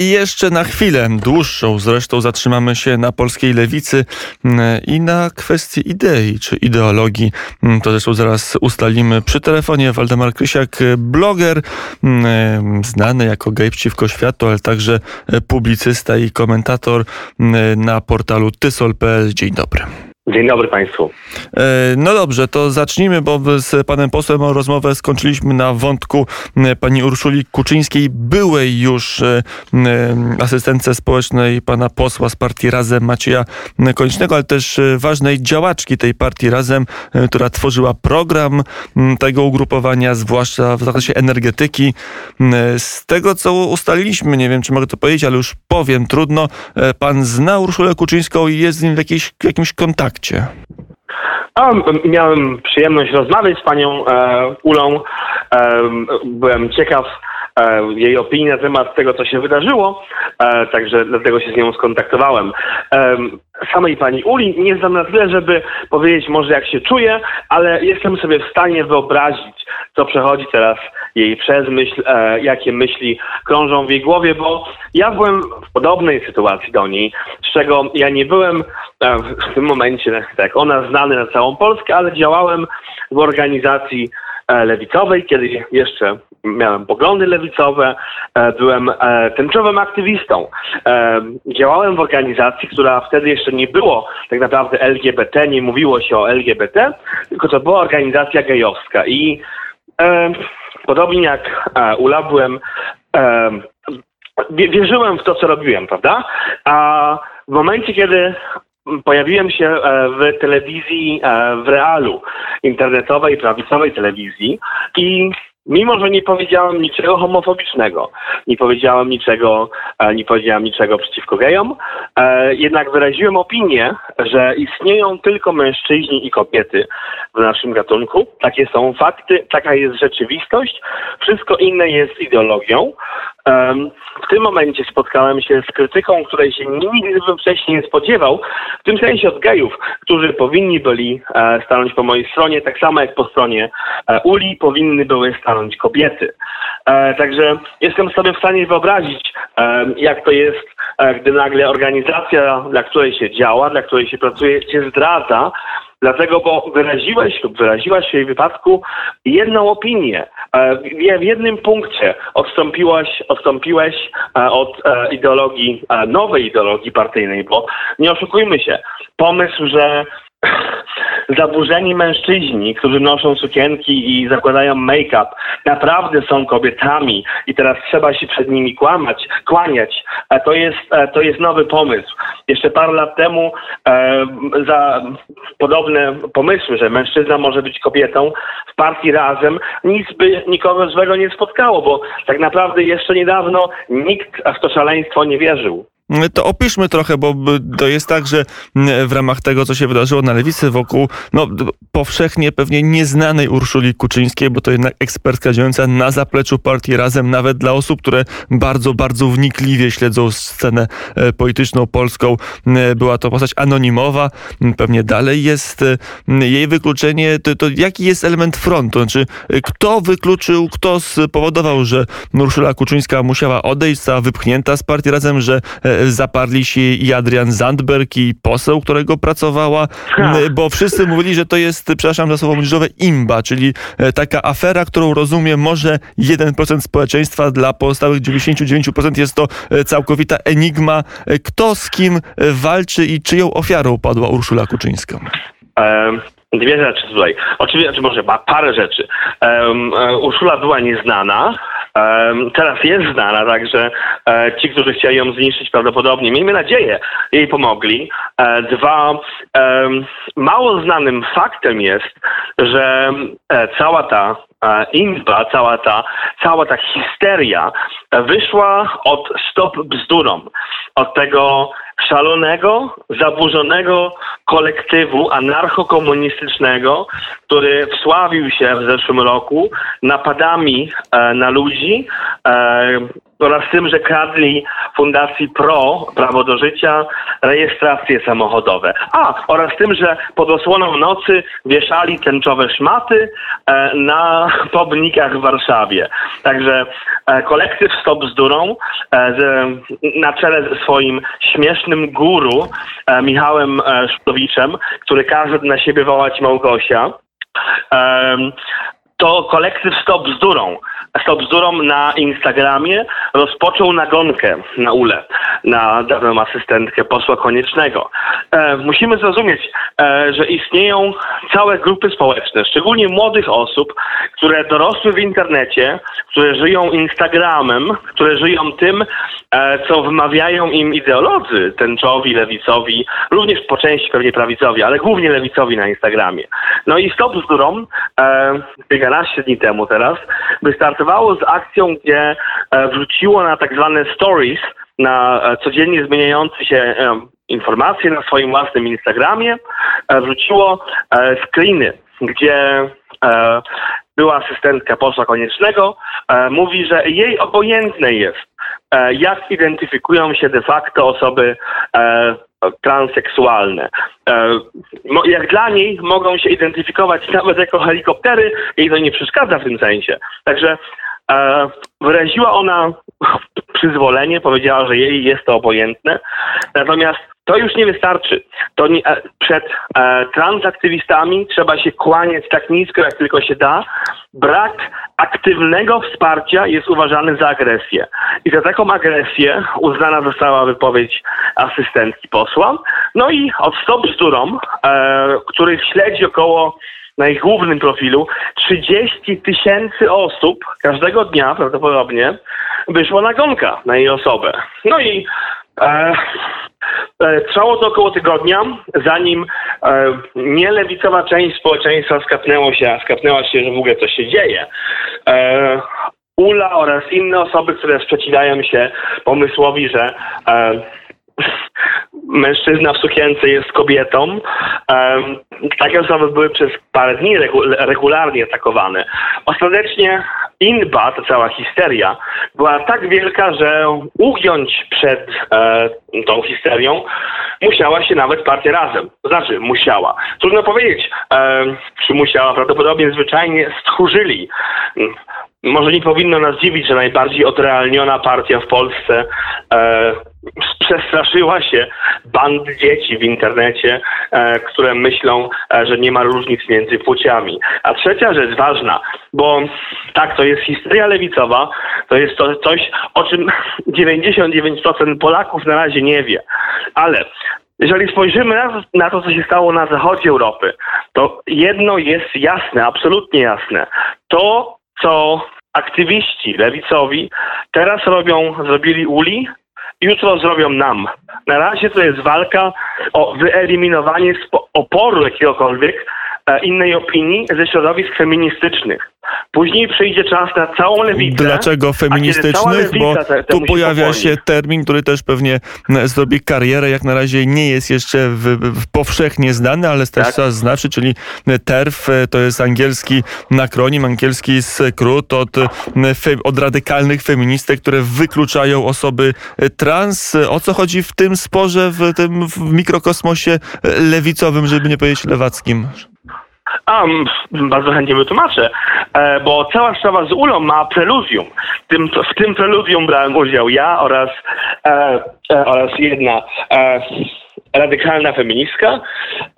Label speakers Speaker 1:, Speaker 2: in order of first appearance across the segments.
Speaker 1: I jeszcze na chwilę dłuższą zresztą zatrzymamy się na polskiej lewicy mm, i na kwestii idei czy ideologii. Mm, to zresztą zaraz ustalimy przy telefonie. Waldemar Krysiak, bloger, mm, znany jako gej przeciwko światu, ale także publicysta i komentator na portalu tysol.pl. Dzień dobry.
Speaker 2: Dzień dobry Państwu.
Speaker 1: E, no dobrze, to zacznijmy, bo z panem posłem rozmowę skończyliśmy na wątku pani Urszuli Kuczyńskiej, byłej już e, asystentce społecznej pana posła z partii Razem Macieja Koniecznego, ale też e, ważnej działaczki tej partii Razem, która tworzyła program tego ugrupowania, zwłaszcza w zakresie energetyki. Z tego, co ustaliliśmy, nie wiem, czy mogę to powiedzieć, ale już powiem, trudno, pan zna Urszulę Kuczyńską i jest z nim w jakimś kontakcie
Speaker 2: A, miałem przyjemność rozmawiać z panią e, Ulą. E, byłem ciekaw jej opinii na temat tego, co się wydarzyło, e, także dlatego się z nią skontaktowałem. E, samej pani Uli nie znam na tyle, żeby powiedzieć może jak się czuje, ale jestem sobie w stanie wyobrazić, co przechodzi teraz jej przez myśl, e, jakie myśli krążą w jej głowie, bo ja byłem w podobnej sytuacji do niej, z czego ja nie byłem e, w tym momencie, tak ona, znany na całą Polskę, ale działałem w organizacji e, lewicowej, kiedy jeszcze miałem poglądy lewicowe, e, byłem e, tęczowym aktywistą. Działałem w organizacji, która wtedy jeszcze nie było tak naprawdę LGBT, nie mówiło się o LGBT, tylko to była organizacja gejowska i podobnie jak Ula byłem wierzyłem w to, co robiłem, prawda? A w momencie, kiedy pojawiłem się e, w telewizji e, w realu, internetowej, prawicowej telewizji i Mimo, że nie powiedziałem niczego homofobicznego, nie powiedziałem niczego, e, nie powiedziałem niczego przeciwko gejom, jednak wyraziłem opinię, że istnieją tylko mężczyźni i kobiety w naszym gatunku. Takie są fakty, taka jest rzeczywistość. Wszystko inne jest ideologią. W tym momencie spotkałem się z krytyką, której się nigdy bym wcześniej nie spodziewał, w tym sensie od gejów, którzy powinni byli e, stanąć po mojej stronie, tak samo jak po stronie e, Uli powinny były stanąć kobiety. E, także jestem sobie w stanie wyobrazić, jak to jest, gdy nagle organizacja, dla której się działa, dla której się pracuje, się zdradza, Dlatego, bo wyraziłeś lub wyraziłaś w jej wypadku jedną opinię. E, w jednym punkcie odstąpiłaś, odstąpiłeś e, od e, ideologii, nowej ideologii partyjnej, bo nie oszukujmy się, pomysł, że zaburzeni mężczyźni, którzy noszą sukienki i zakładają make-up, naprawdę są kobietami i teraz trzeba się przed nimi kłamać, kłaniać. To jest, to jest nowy pomysł. Jeszcze parę lat temu e, za podobne pomysły, że mężczyzna może być kobietą w partii razem, nic by nikogo złego nie spotkało, bo tak naprawdę jeszcze niedawno nikt w to szaleństwo nie wierzył.
Speaker 1: To opiszmy trochę, bo to jest tak, że w ramach tego, co się wydarzyło na lewicy wokół no, powszechnie pewnie nieznanej Urszuli Kuczyńskiej, bo to jednak ekspertka działająca na zapleczu partii Razem, nawet dla osób, które bardzo, bardzo wnikliwie śledzą scenę e, polityczną polską. Była to postać anonimowa, pewnie dalej jest jej wykluczenie. To, to jaki jest element frontu? Znaczy, kto wykluczył, kto spowodował, że Urszula Kuczyńska musiała odejść, została wypchnięta z partii Razem, że e, zaparli się i Adrian Zandberg i poseł, którego pracowała, bo wszyscy mówili, że to jest, przepraszam za słowo młodzieżowe, imba, czyli e, taka afera, którą rozumie może 1% społeczeństwa, dla pozostałych 99% jest to e, całkowita enigma. E, kto z kim walczy i czyją ofiarą padła Urszula Kuczyńska?
Speaker 2: Um. Dwie rzeczy tutaj. Oczywiście, czy może parę rzeczy. Um, Urszula była nieznana, teraz jest znana, także e, ci, którzy chcieli ją zniszczyć prawdopodobnie, miejmy nadzieję, jej pomogli. E, dwa, mało znanym faktem jest, że e, cała ta Izba, cała ta, cała ta histeria wyszła od stop bzdurom, od tego szalonego, zaburzonego kolektywu anarchokomunistycznego, który wsławił się w zeszłym roku napadami e, na ludzi e, oraz tym, że kradli Fundacji PRO, Prawo do Życia, rejestracje samochodowe. A, oraz tym, że pod osłoną nocy wieszali tęczowe szmaty e, na pomnikach w Warszawie. Także e, kolektyw Stop Bzdurą e, z, na czele ze swoim śmiesznym guru e, Michałem e, Szptowiczem, który każe na siebie wołać Małgosia, to kolektyw Stop Bzdurą. Stop Bzdurą na Instagramie rozpoczął nagonkę na Ule, na dawną asystentkę posła Koniecznego. E, musimy zrozumieć, e, że istnieją całe grupy społeczne, szczególnie młodych osób, które dorosły w internecie, które żyją Instagramem, które żyją tym, e, co wymawiają im ideolodzy tęczowi, lewicowi, również po części pewnie prawicowi, ale głównie lewicowi na Instagramie. No i Stop Bzdurą e, 11 dni temu teraz wystartowało z akcją, gdzie wrzuciło na tak zwane stories, na e, codziennie zmieniające się e, informacje na swoim własnym Instagramie, e, wrzuciło screeny, gdzie była asystentka posła koniecznego, mówi, że jej obojętne jest, jak identyfikują się de facto osoby transseksualne. Jak dla niej mogą się identyfikować nawet jako helikoptery, jej to nie przeszkadza w tym sensie. Także wyraziła ona przyzwolenie, powiedziała, że jej jest to obojętne. Natomiast to już nie wystarczy. To nie, e, przed e, transaktywistami trzeba się kłaniać tak nisko, jak tylko się da. Brak aktywnego wsparcia jest uważany za agresję. I za taką agresję uznana została wypowiedź asystentki posła. No i od Stop Bzdurą, e, których śledzi około na ich głównym profilu 30 tysięcy osób każdego dnia prawdopodobnie wyszło nagonka na jej osobę. No i e, e, trwało to około tygodnia, zanim e, nielewicowa część społeczeństwa skapnęło się, skapnęła się, że w ogóle coś się dzieje. E, Ula oraz inne osoby, które sprzeciwiają się pomysłowi, że e, mężczyzna w sukience jest kobietą. Em, takie osoby były przez parę dni regu- regularnie atakowane. Ostatecznie inba, ta cała histeria, była tak wielka, że ugiąć przed e, tą histerią musiała się nawet partia razem. Znaczy, musiała. Trudno powiedzieć, e, czy musiała. Prawdopodobnie zwyczajnie stchórzyli. Może nie powinno nas dziwić, że najbardziej odrealniona partia w Polsce e, przestraszyła się band dzieci w internecie, e, które myślą, e, że nie ma różnic między płciami. A trzecia rzecz ważna, bo tak, to jest historia lewicowa, to jest to coś, o czym 99% Polaków na razie nie wie. Ale jeżeli spojrzymy na, na to, co się stało na zachodzie Europy, to jedno jest jasne, absolutnie jasne. To, co aktywiści lewicowi teraz robią, zrobili uli, jutro zrobią nam. Na razie to jest walka o wyeliminowanie oporu jakiegokolwiek innej opinii ze środowisk feministycznych. Później przyjdzie czas na całą lewicę.
Speaker 1: Dlaczego feministycznych? Bo tu pojawia się termin, który też pewnie zrobi karierę. Jak na razie nie jest jeszcze w, w powszechnie znany, ale też
Speaker 2: Tak.
Speaker 1: trzeba znaczy, czyli TERF e, to jest angielski nakronim, angielski skrót od, od radykalnych feministek, które wykluczają osoby e, trans. E, O co chodzi w tym sporze, w tym w mikrokosmosie e, lewicowym, żeby nie powiedzieć lewackim?
Speaker 2: A, mm, bardzo chętnie wytłumaczę, e, bo cała sprawa z Ulą ma preludium. Tym, w tym preludium brałem udział ja oraz, e, e, oraz jedna e, radykalna feministka.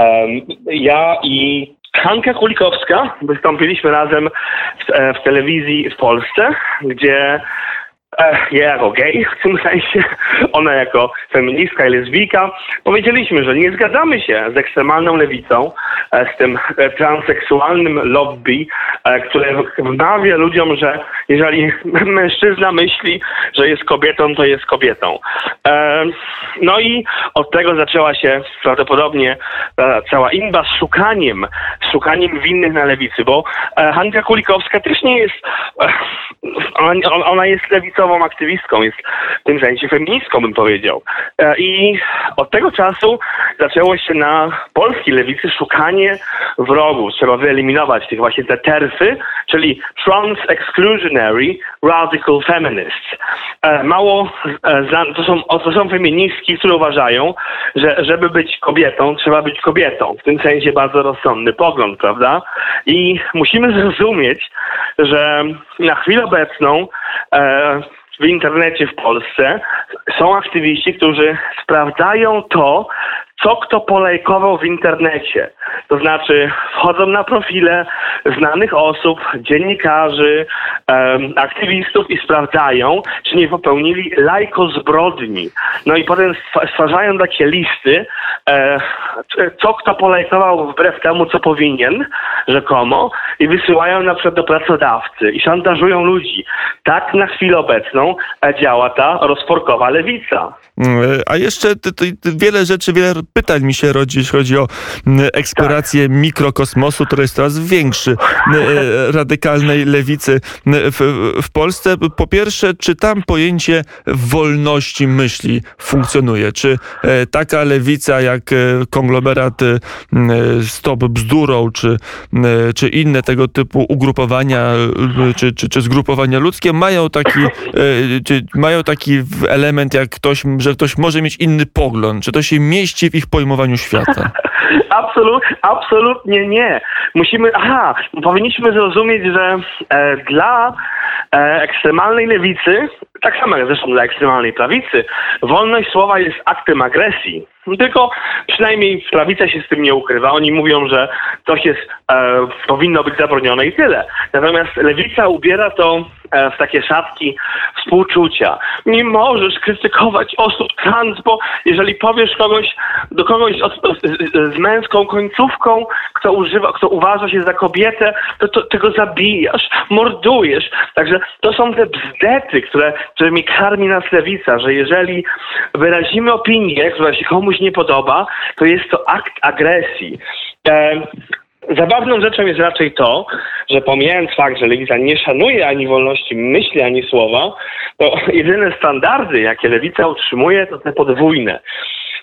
Speaker 2: E, ja i Hanka Kulikowska wystąpiliśmy razem w, e, w telewizji w Polsce, gdzie ja jako gej w tym sensie, ona jako feministka i lesbijka, powiedzieliśmy, że nie zgadzamy się z ekstremalną lewicą, e, z tym e, transseksualnym lobby, e, które wmawia ludziom, że jeżeli mężczyzna myśli, że jest kobietą, to jest kobietą. No i od tego zaczęła się prawdopodobnie cała inba z szukaniem, szukaniem winnych na lewicy, bo Hanka Kulikowska też nie jest, ona, jest lewicową aktywistką, jest w tym sensie feministką, bym powiedział. E, I od tego czasu zaczęło się na polskiej lewicy szukanie wrogów. Trzeba wyeliminować tych właśnie te terfy, czyli trans-exclusionary radical feminists. E, mało, e, to są, to są feministki, które uważają, że żeby być kobietą, trzeba być kobietą. W tym sensie bardzo rozsądny pogląd, prawda? I musimy zrozumieć, że na chwilę obecną e, w internecie w Polsce. Są aktywiści, którzy sprawdzają to, co kto polejkował w internecie. To znaczy wchodzą na profile znanych osób, dziennikarzy, um, aktywistów i sprawdzają, czy nie popełnili lajko zbrodni. No i potem stwarzają takie listy, e, co kto polajkował wbrew temu, co powinien, rzekomo, i wysyłają na przykład do pracodawcy i szantażują ludzi. Tak na chwilę obecną e, działa ta rozporkowa lewica.
Speaker 1: Mm, a jeszcze wiele rzeczy, wiele pytań mi się rodzi, jeśli chodzi o eksplorację tak. mikrokosmosu, który jest coraz większy, e, radykalnej lewicy w, w Polsce. Po pierwsze, czy tam pojęcie wolności myśli funkcjonuje? Czy e, taka lewica jak e, konglomerat Stop Bzdurą, czy, czy inne tego typu ugrupowania, czy, czy, czy zgrupowania ludzkie mają taki, mają taki element, jak ktoś, że ktoś może mieć inny pogląd? Czy to się mieści w ich pojmowaniu świata?
Speaker 2: Absolut, absolutnie nie. Musimy, aha, powinniśmy zrozumieć, że e, dla e, ekstremalnej lewicy, tak samo jak zresztą dla ekstremalnej prawicy, wolność słowa jest aktem agresji. Tylko przynajmniej prawica się z tym nie ukrywa. Oni mówią, że coś jest, e, powinno być zabronione i tyle. Natomiast lewica ubiera to w takie szatki współczucia. Nie możesz krytykować osób trans, bo jeżeli powiesz kogoś, do kogoś z, z męską końcówką, kto używa, kto uważa się za kobietę, to, to tego zabijasz, mordujesz. Także to są te bzdety, które, którymi karmi nas lewica, że jeżeli wyrazimy opinię, która się komuś nie podoba, to jest to akt agresji. E, Zabawną rzeczą jest raczej to, że pomijając fakt, że lewica nie szanuje ani wolności myśli, ani słowa, to jedyne standardy, jakie lewica utrzymuje, to te podwójne.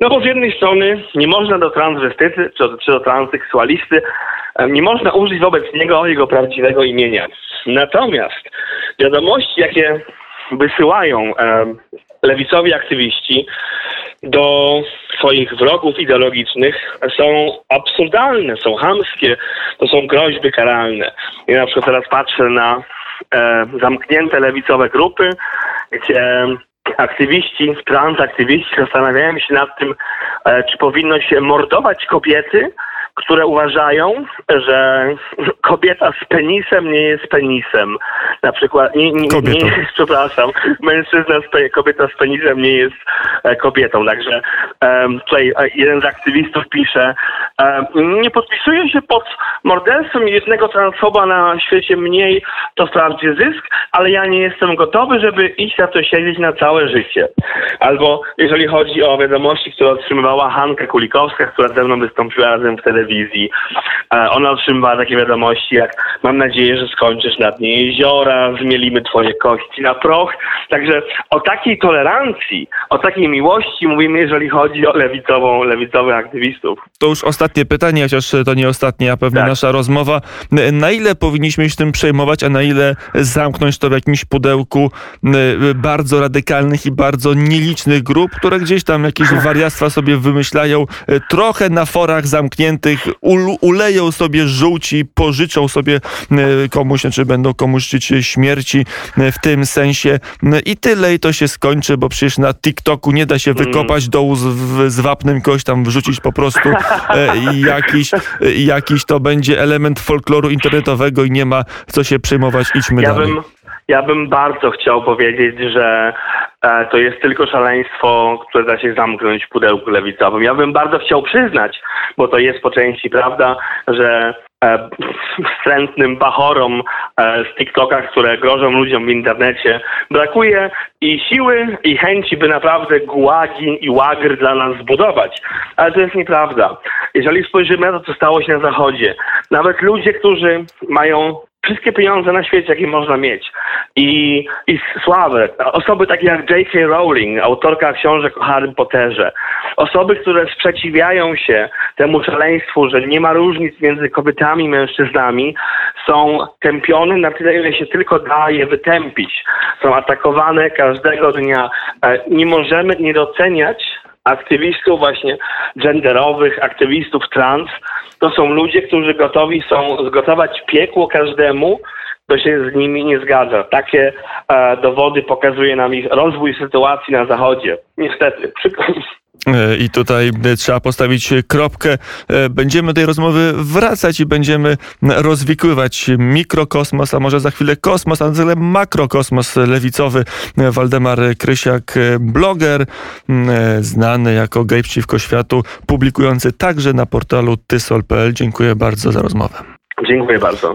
Speaker 2: No bo z jednej strony nie można do transwestyty czy, czy do transseksualisty, nie można użyć wobec niego jego prawdziwego imienia. Natomiast wiadomości, jakie wysyłają e, lewicowi aktywiści do swoich wrogów ideologicznych są absurdalne, są hamskie, to są groźby karalne. Ja na przykład teraz patrzę na e, zamknięte lewicowe grupy, gdzie aktywiści, transaktywiści zastanawiają się nad tym, e, czy powinno się mordować kobiety, które uważają, że kobieta z penisem nie jest penisem. Na przykład, nie, nie, nie jest, przepraszam, mężczyzna, z, kobieta z penisem nie jest e, kobietą. Także tutaj e, jeden z aktywistów pisze, nie podpisuje się pod morderstwem jednego transfoba na świecie mniej, to wprawdzie zysk, ale ja nie jestem gotowy, żeby iść na to siedzieć na całe życie. Albo jeżeli chodzi o wiadomości, które otrzymywała Hanka Kulikowska, która ze mną wystąpiła razem w telewizji, e, ona otrzymywała takie wiadomości jak mam nadzieję, że skończysz na dnie jeziora, zmielimy twoje kości na proch. Także o takiej tolerancji, o takiej miłości mówimy, jeżeli chodzi o lewicową, lewicowych aktywistów.
Speaker 1: To już ostatnie pytanie, chociaż to nie ostatnie, a pewnie tak. nasza rozmowa. Na ile powinniśmy się tym przejmować, a na ile zamknąć to w jakimś pudełku bardzo radykalnych i bardzo nielicznych grup, które gdzieś tam jakieś wariactwa sobie wymyślają, trochę na forach zamkniętych, uleją sobie żółci, pożyczą sobie komuś, czy będą komuś życzyć śmierci w tym sensie i tyle i to się skończy, bo przecież na TikToku nie da się mm. wykopać dołu z, z wapnem kogoś tam wrzucić po prostu e, jakiś, jakiś to będzie element folkloru internetowego i nie ma co się przejmować, idźmy
Speaker 2: ja
Speaker 1: dalej.
Speaker 2: Bym, ja bym bardzo chciał powiedzieć, że e, to jest tylko szaleństwo, które da się zamknąć w pudełku lewicowym. Ja bym bardzo chciał przyznać, bo to jest po części prawda, że e, wstrętnym bachorom e, z TikToka, które grożą ludziom w internecie, brakuje i siły, i chęci, by naprawdę gułagi i łagry dla nas zbudować. Ale to jest nieprawda. Jeżeli spojrzymy na to, co stało się na Zachodzie, nawet ludzie, którzy mają wszystkie pieniądze na świecie, jakie można mieć i, i sławę. Osoby takie jak J.K. Rowling, autorka książek o Harry Potterze. Osoby, które sprzeciwiają się temu szaleństwu, że nie ma różnic między kobietami i mężczyznami, są tępione na tyle, ile się tylko da je wytępić. Są atakowane każdego dnia. E, nie możemy nie doceniać aktywistów właśnie genderowych, aktywistów trans. To są ludzie, którzy gotowi są zgotować piekło każdemu, kto się z nimi nie zgadza. Takie e, dowody pokazuje nam ich rozwój sytuacji na Zachodzie. Niestety, przykro mi.
Speaker 1: E, I tutaj e, trzeba postawić kropkę. E, będziemy do tej rozmowy wracać i będziemy rozwikływać mikrokosmos, a może za chwilę kosmos, a tyle makrokosmos lewicowy. Waldemar Krysiak, bloger, znany jako gej przeciwko światu, publikujący także na portalu tysol.pl. Dziękuję bardzo za rozmowę.
Speaker 2: Dziękuję bardzo.